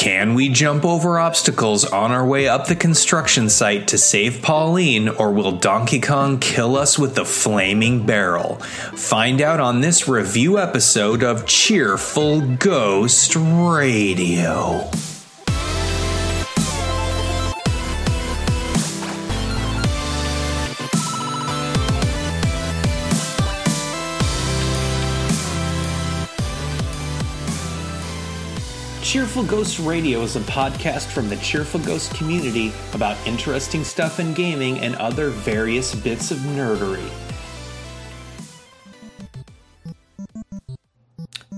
Can we jump over obstacles on our way up the construction site to save Pauline, or will Donkey Kong kill us with the flaming barrel? Find out on this review episode of Cheerful Ghost Radio. Cheerful Ghost Radio is a podcast from the Cheerful Ghost community about interesting stuff in gaming and other various bits of nerdery.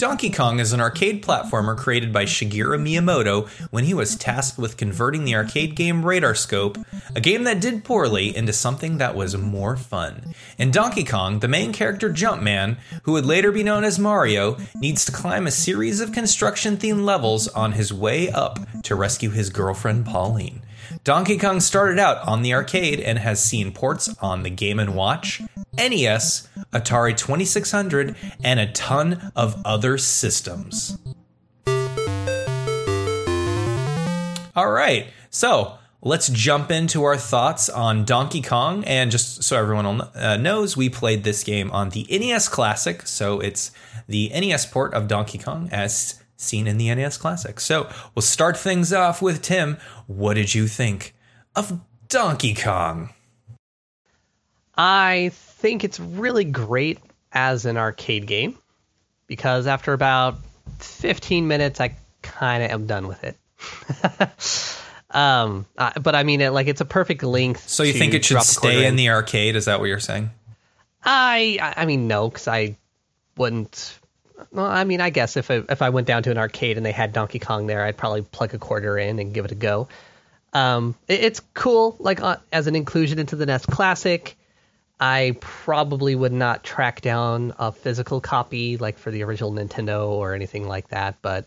Donkey Kong is an arcade platformer created by Shigeru Miyamoto when he was tasked with converting the arcade game Radarscope, a game that did poorly, into something that was more fun. In Donkey Kong, the main character Jumpman, who would later be known as Mario, needs to climb a series of construction themed levels on his way up to rescue his girlfriend Pauline. Donkey Kong started out on the arcade and has seen ports on the Game & Watch, NES, Atari 2600, and a ton of other systems. All right, so let's jump into our thoughts on Donkey Kong. And just so everyone uh, knows, we played this game on the NES Classic, so it's the NES port of Donkey Kong as seen in the NES Classic. So we'll start things off with Tim. What did you think of Donkey Kong? I think it's really great as an arcade game because after about 15 minutes, I kind of am done with it. um, uh, but I mean, it like it's a perfect length. So you think it should stay in the arcade? Is that what you're saying? I I mean no, because I wouldn't well, I mean, I guess if I, if I went down to an arcade and they had Donkey Kong there, I'd probably plug a quarter in and give it a go. Um, it, it's cool, like uh, as an inclusion into the NES Classic. I probably would not track down a physical copy like for the original Nintendo or anything like that, but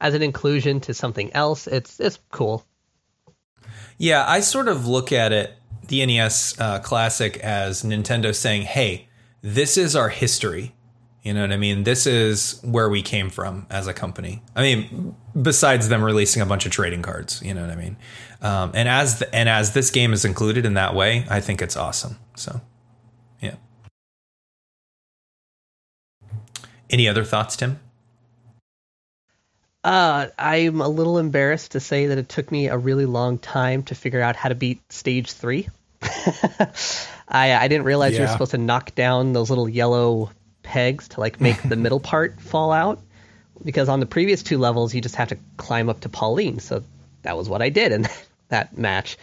as an inclusion to something else, it's it's cool. Yeah, I sort of look at it, the NES uh, Classic, as Nintendo saying, "Hey, this is our history you know what I mean? This is where we came from as a company. I mean, besides them releasing a bunch of trading cards, you know what I mean? Um, and as the, and as this game is included in that way, I think it's awesome. So, Any other thoughts, Tim? Uh, I'm a little embarrassed to say that it took me a really long time to figure out how to beat stage three. I I didn't realize yeah. you were supposed to knock down those little yellow pegs to like make the middle part fall out because on the previous two levels you just have to climb up to Pauline. So that was what I did in that match.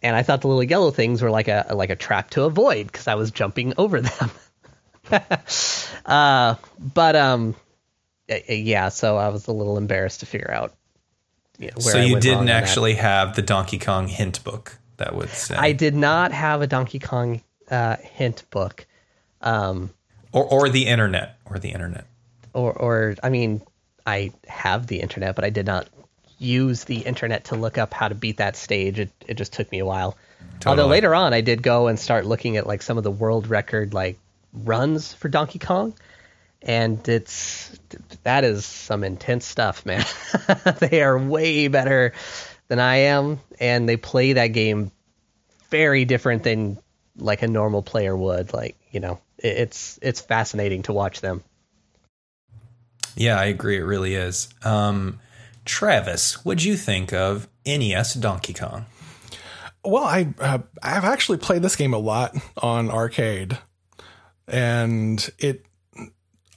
And I thought the little yellow things were like a like a trap to avoid because I was jumping over them. Uh, but um, yeah. So I was a little embarrassed to figure out. You know, so you didn't actually have the Donkey Kong hint book that would say. I did not have a Donkey Kong uh, hint book. Um, or or the internet or the internet or or I mean I have the internet but I did not use the internet to look up how to beat that stage it it just took me a while totally. although later on I did go and start looking at like some of the world record like runs for Donkey Kong and it's that is some intense stuff man they are way better than I am and they play that game very different than like a normal player would like you know it's it's fascinating to watch them. Yeah, I agree. It really is. Um, Travis, what'd you think of NES Donkey Kong? Well, I uh, I've actually played this game a lot on arcade, and it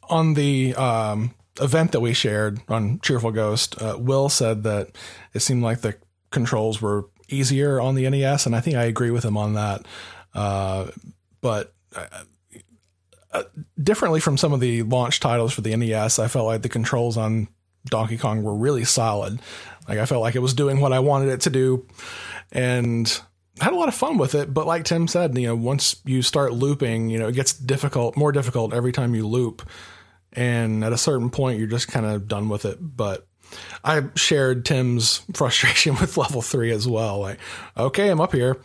on the um, event that we shared on Cheerful Ghost. Uh, Will said that it seemed like the controls were easier on the NES, and I think I agree with him on that. Uh, but uh, uh, differently from some of the launch titles for the NES, I felt like the controls on Donkey Kong were really solid. Like I felt like it was doing what I wanted it to do, and had a lot of fun with it. But like Tim said, you know, once you start looping, you know, it gets difficult, more difficult every time you loop, and at a certain point, you're just kind of done with it. But I shared Tim's frustration with level three as well. Like, okay, I'm up here.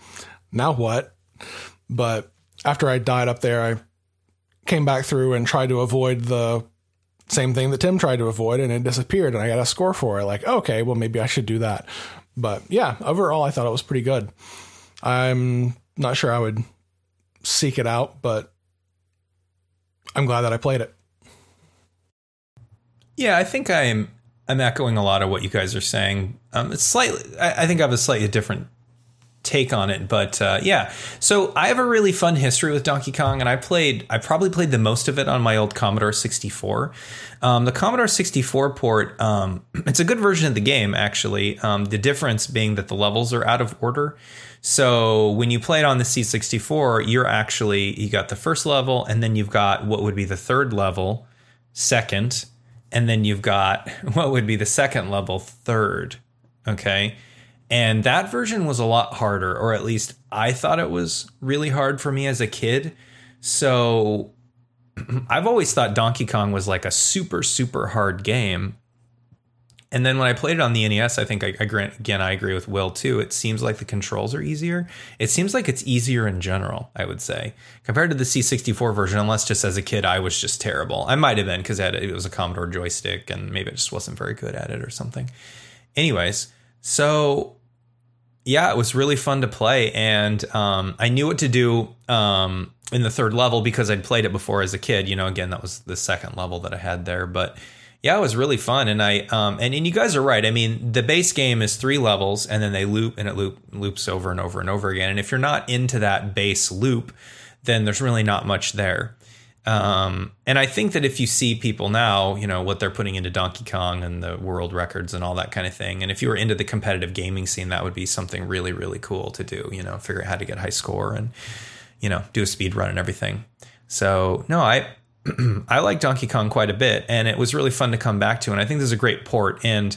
Now what? But after I died up there, I came back through and tried to avoid the same thing that Tim tried to avoid, and it disappeared, and I got a score for it. Like, okay, well, maybe I should do that. But yeah, overall, I thought it was pretty good. I'm not sure I would seek it out, but I'm glad that I played it. Yeah, I think I'm I'm echoing a lot of what you guys are saying. Um, it's slightly, I, I think I have a slightly different take on it, but uh, yeah. So I have a really fun history with Donkey Kong, and I played, I probably played the most of it on my old Commodore 64. Um, the Commodore 64 port, um, it's a good version of the game actually. Um, the difference being that the levels are out of order. So when you play it on the C64, you're actually you got the first level, and then you've got what would be the third level, second and then you've got what would be the second level third okay? And that version was a lot harder or at least i thought it was really hard for me as a kid. So i've always thought donkey kong was like a super super hard game and then when I played it on the NES, I think I, I grant again I agree with Will too. It seems like the controls are easier. It seems like it's easier in general. I would say compared to the C64 version, unless just as a kid I was just terrible. I might have been because it was a Commodore joystick and maybe I just wasn't very good at it or something. Anyways, so yeah, it was really fun to play, and um, I knew what to do um, in the third level because I'd played it before as a kid. You know, again that was the second level that I had there, but yeah, it was really fun, and I um and, and you guys are right. I mean, the base game is three levels, and then they loop, and it loop loops over and over and over again. And if you're not into that base loop, then there's really not much there. Um, and I think that if you see people now, you know what they're putting into Donkey Kong and the world records and all that kind of thing, and if you were into the competitive gaming scene, that would be something really really cool to do. You know, figure out how to get high score and you know do a speed run and everything. So no, I I like Donkey Kong quite a bit, and it was really fun to come back to. And I think this is a great port. And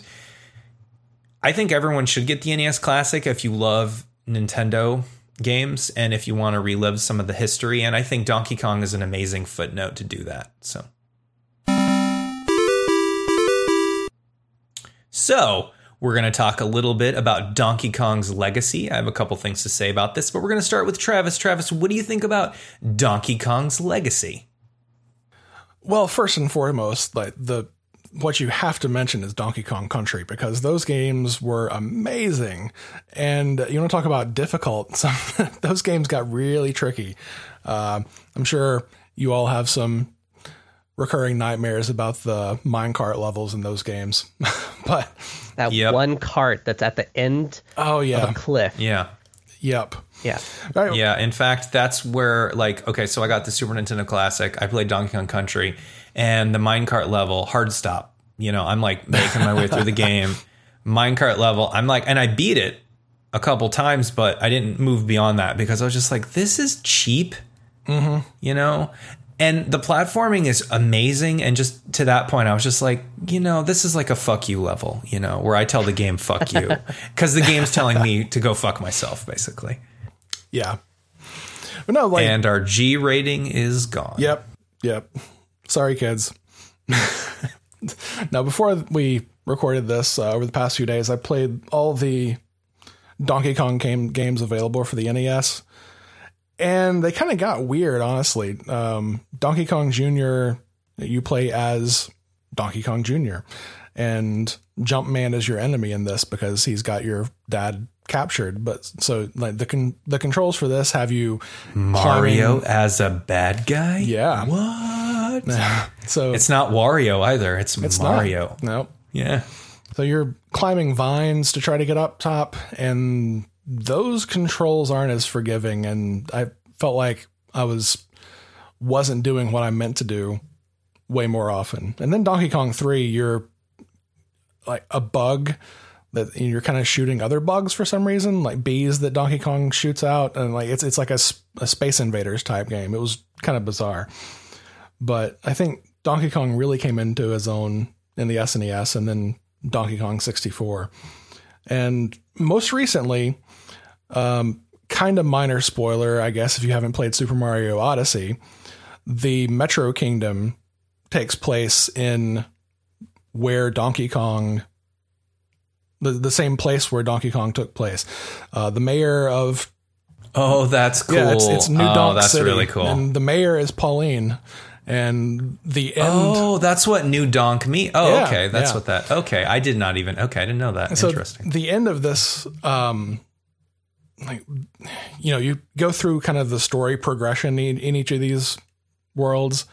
I think everyone should get the NES Classic if you love Nintendo games and if you want to relive some of the history. And I think Donkey Kong is an amazing footnote to do that. So. So, we're going to talk a little bit about Donkey Kong's legacy. I have a couple things to say about this, but we're going to start with Travis. Travis, what do you think about Donkey Kong's legacy? Well, first and foremost, like the what you have to mention is Donkey Kong Country because those games were amazing. And you want to talk about difficult? Some those games got really tricky. Uh, I'm sure you all have some recurring nightmares about the minecart levels in those games, but that yep. one cart that's at the end. Oh yeah, of a cliff. Yeah. Yep. Yeah. Right. Yeah. In fact, that's where like okay, so I got the Super Nintendo Classic. I played Donkey Kong Country, and the minecart level hard stop. You know, I'm like making my way through the game. Minecart level. I'm like, and I beat it a couple times, but I didn't move beyond that because I was just like, this is cheap. Mm-hmm. You know, and the platforming is amazing. And just to that point, I was just like, you know, this is like a fuck you level, you know, where I tell the game fuck you because the game's telling me to go fuck myself, basically. Yeah. But no, like, and our G rating is gone. Yep. Yep. Sorry, kids. now, before we recorded this uh, over the past few days, I played all the Donkey Kong game, games available for the NES and they kind of got weird, honestly. Um, Donkey Kong Jr. You play as Donkey Kong Jr. and Jumpman is your enemy in this because he's got your dad captured. But so like the con- the controls for this have you Mario as a bad guy. Yeah. What? so it's not Wario either. It's, it's Mario. No. Nope. Yeah. So you're climbing vines to try to get up top, and those controls aren't as forgiving and I felt like I was wasn't doing what I meant to do way more often. And then Donkey Kong 3 you're like a bug that you're kind of shooting other bugs for some reason, like bees that Donkey Kong shoots out and like it's it's like a, a Space Invaders type game. It was kind of bizarre. But I think Donkey Kong really came into his own in the SNES and then Donkey Kong 64. And most recently, um, kind of minor spoiler, I guess, if you haven't played Super Mario Odyssey, the Metro Kingdom takes place in where Donkey Kong, the, the same place where Donkey Kong took place. Uh, the mayor of Oh, that's cool. Yeah, it's, it's New oh, Donk that's City, really cool. And the mayor is Pauline, And the end. Oh, that's what New Donk me. Oh, Yeah, okay, that's yeah. what that. Okay, I did not even. Okay, I didn't know that. so Interesting. the end of this, um, like, you know, you go through kind of the story progression in, in each of these worlds,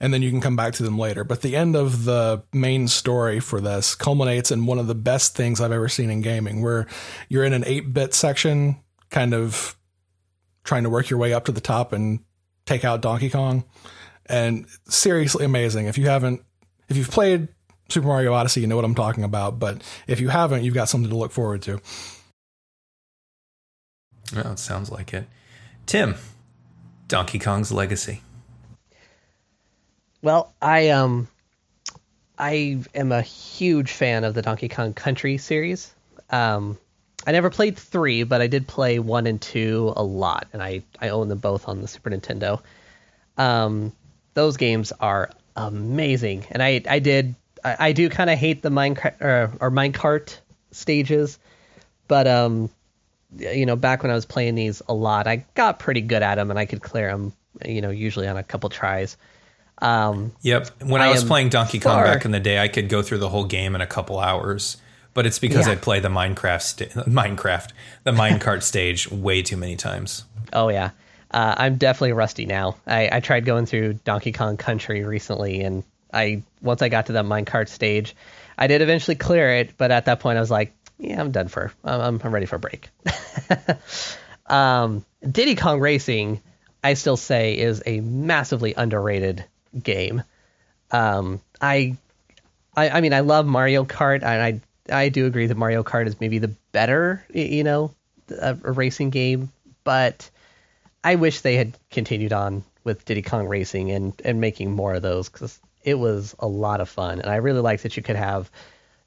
and then you can come back to them later. But the end of the main story for this culminates in one of the best things I've ever seen in gaming, where you're in an 8 bit section, kind of trying to work your way up to the top and take out Donkey Kong. And seriously amazing. If you haven't, if you've played Super Mario Odyssey, you know what I'm talking about. But if you haven't, you've got something to look forward to. Oh, it sounds like it. Tim, Donkey Kong's Legacy. Well, I um, I am a huge fan of the Donkey Kong Country series. Um, I never played three, but I did play one and two a lot, and I I own them both on the Super Nintendo. Um, those games are amazing, and I I did I, I do kind of hate the Minecraft or, or minecart stages, but um, you know, back when I was playing these a lot, I got pretty good at them, and I could clear them, you know, usually on a couple tries. Um, Yep. When I, I was playing Donkey Kong far- back in the day, I could go through the whole game in a couple hours. But it's because Yeah. I play the Minecraft, sta- Minecraft, the minecart stage way too many times. Oh yeah, uh, I'm definitely rusty now. I, I tried going through Donkey Kong Country recently, and I once I got to that minecart stage, I did eventually clear it. But at that point, I was like, yeah, I'm done for. I'm I'm ready for a break. um, Diddy Kong Racing, I still say, is a massively underrated game. Um, I, I, I mean, I love Mario Kart, and I, I do agree that Mario Kart is maybe the better, you know, a, a racing game. But I wish they had continued on with Diddy Kong Racing and and making more of those because it was a lot of fun, and I really liked that you could have,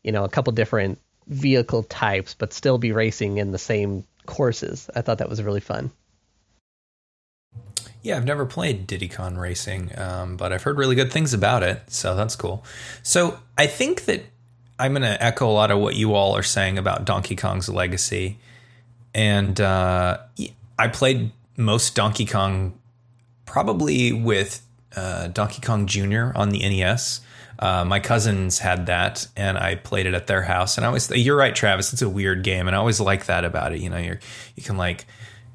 you know, a couple different vehicle types, but still be racing in the same courses. I thought that was really fun. Yeah, I've never played Diddy Kong Racing, um, but I've heard really good things about it, so that's cool. So I think that I'm going to echo a lot of what you all are saying about Donkey Kong's legacy. And uh, I played most Donkey Kong probably with uh, Donkey Kong Jr. on the NES. Uh, my cousins had that, and I played it at their house. And I always, you're right, Travis. It's a weird game, and I always like that about it. You know, you're you can like,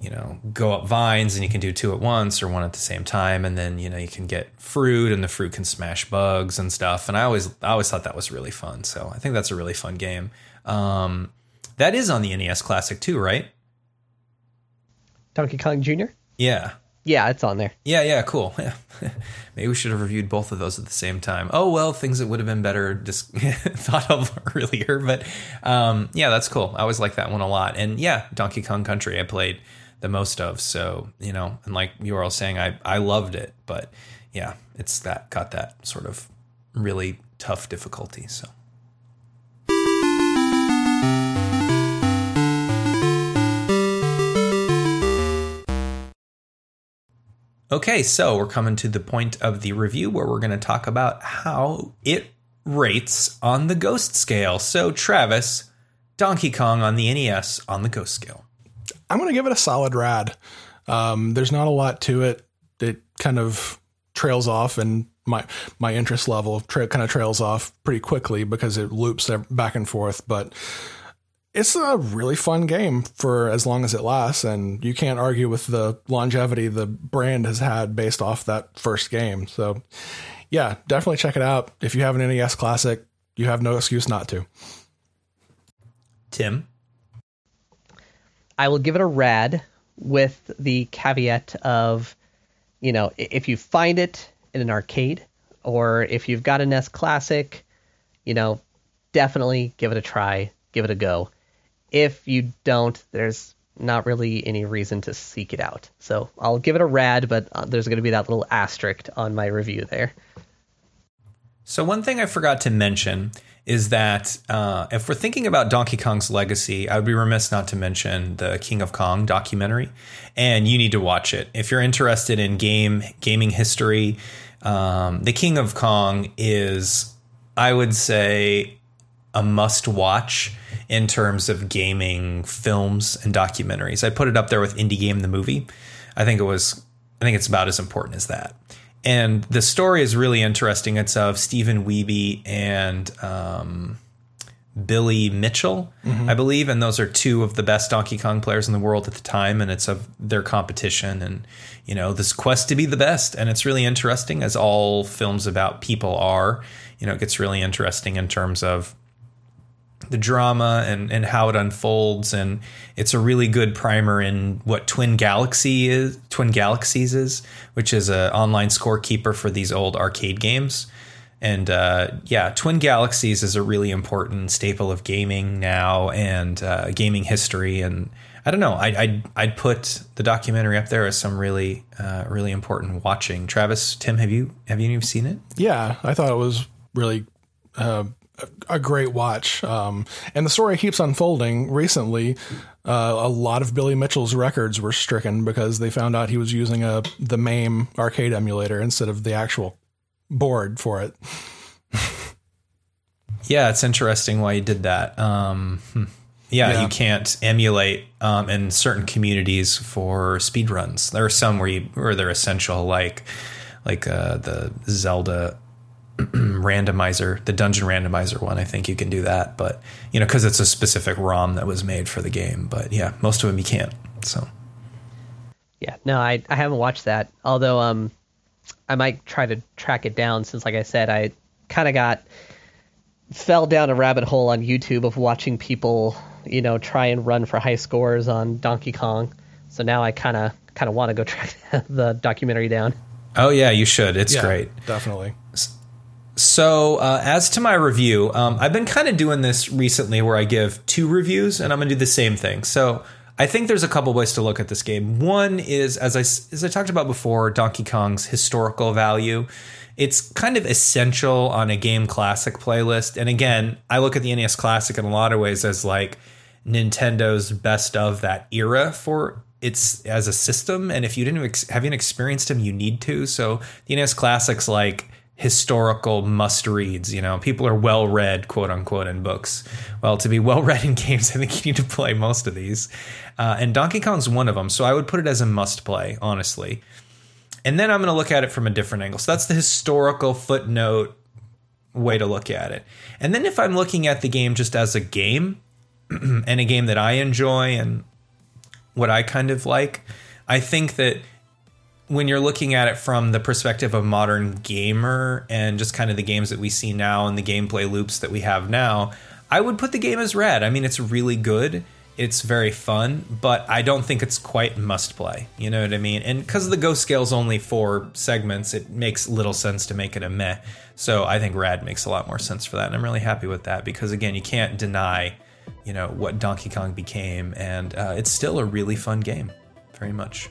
you know, go up vines, and you can do two at once or one at the same time, and then you know you can get fruit, and the fruit can smash bugs and stuff. And I always, I always thought that was really fun. So I think that's a really fun game. Um, that is on the NES Classic too, right? Donkey Kong Jr. Yeah. Yeah, it's on there. Yeah, yeah, cool. Yeah. Maybe we should have reviewed both of those at the same time. Oh well, things that would have been better just thought of earlier, but um, yeah, that's cool. I always like that one a lot. And yeah, Donkey Kong Country I played the most of. So you know, and like you were all saying, I I loved it, but yeah, it's that got that sort of really tough difficulty. So. Okay, so we're coming to the point of the review where we're going to talk about how it rates on the ghost scale. So, Travis, Donkey Kong on the NES on the ghost scale. I'm going to give it a solid rad. Um, there's not a lot to it. It kind of trails off, and my my interest level tra- kind of trails off pretty quickly because it loops back and forth. But it's a really fun game for as long as it lasts, and you can't argue with the longevity the brand has had based off that first game. So, yeah, definitely check it out. If you have an NES Classic, you have no excuse not to. Tim, I will give it a rad with the caveat of, you know, if you find it in an arcade or if you've got a NES Classic, you know, definitely give it a try, give it a go. If you don't, there's not really any reason to seek it out. So I'll give it a rad, but uh, there's going to be that little asterisk on my review there. So, one thing I forgot to mention is that uh, if we're thinking about Donkey Kong's legacy, I would be remiss not to mention the King of Kong documentary, and you need to watch it if you're interested in game gaming history. Um, the King of Kong is, I would say, a must watch in terms of gaming films and documentaries. I put it up there with Indie Game the movie. I think it was I think it's about as important as that. and the story is really interesting. It's of Stephen Wiebe and um, Billy Mitchell, mm-hmm. I believe, and those are two of the best Donkey Kong players in the world at the time, and it's of their competition and you know this quest to be the best, and it's really interesting as all films about people are. You know, it gets really interesting in terms of the drama and, and how it unfolds and it's a really good primer in what twin galaxy is twin galaxies is which is an online scorekeeper for these old arcade games. And uh, yeah twin galaxies is a really important staple of gaming now and uh, gaming history. And i don't know I, I'd, I'd put the documentary up there as some really uh, really important watching. Travis tim have you have you seen it? Yeah i thought it was really uh, a great watch. Um, and the story keeps unfolding. Recently, uh, a lot of Billy Mitchell's records were stricken because they found out he was using a the MAME arcade emulator instead of the actual board for it. yeah, it's interesting why he did that. Um, hmm. yeah, yeah, you can't emulate um, in certain communities for speedruns. There are some where you where they're essential, like like uh, the Zelda randomizer, the dungeon randomizer one. I think you can do that, but you know, because it's a specific ROM that was made for the game. But yeah, most of them you can't. So yeah, no, I I haven't watched that. Although um, I might try to track it down since, like I said, I kind of got fell down a rabbit hole on YouTube of watching people, you know, try and run for high scores on Donkey Kong. So now I kind of kind of want to go track the documentary down. Oh yeah, you should. It's yeah, great. Definitely. So, uh, as to my review, um, I've been kind of doing this recently where I give two reviews and I'm going to do the same thing. So, I think there's a couple ways to look at this game. One is, as I, as I talked about before, Donkey Kong's historical value. It's kind of essential on a game classic playlist. And again, I look at the NES Classic in a lot of ways as like Nintendo's best of that era for it's as a system. And if you didn't ex- haven't experienced them, you need to. So the NES Classic's like historical must reads. You know, people are well read, quote unquote, in books. Well, to be well read in games, I think you need to play most of these. Uh, and Donkey Kong's one of them. So I would put it as a must play, honestly. And then I'm going to look at it from a different angle. So that's the historical footnote way to look at it. And then if I'm looking at the game just as a game and a game that I enjoy and what I kind of like, I think that when you're looking at it from the perspective of modern gamer and just kind of the games that we see now and the gameplay loops that we have now, I would put the game as rad. I mean, it's really good. It's very fun, but I don't think it's quite must play. You know what I mean? And because the Ghost scale is only four segments, it makes little sense to make it a meh. So I think Rad makes a lot more sense for that. And I'm really happy with that because, again, you can't deny, you know, what Donkey Kong became. And uh, it's still a really fun game. Very much.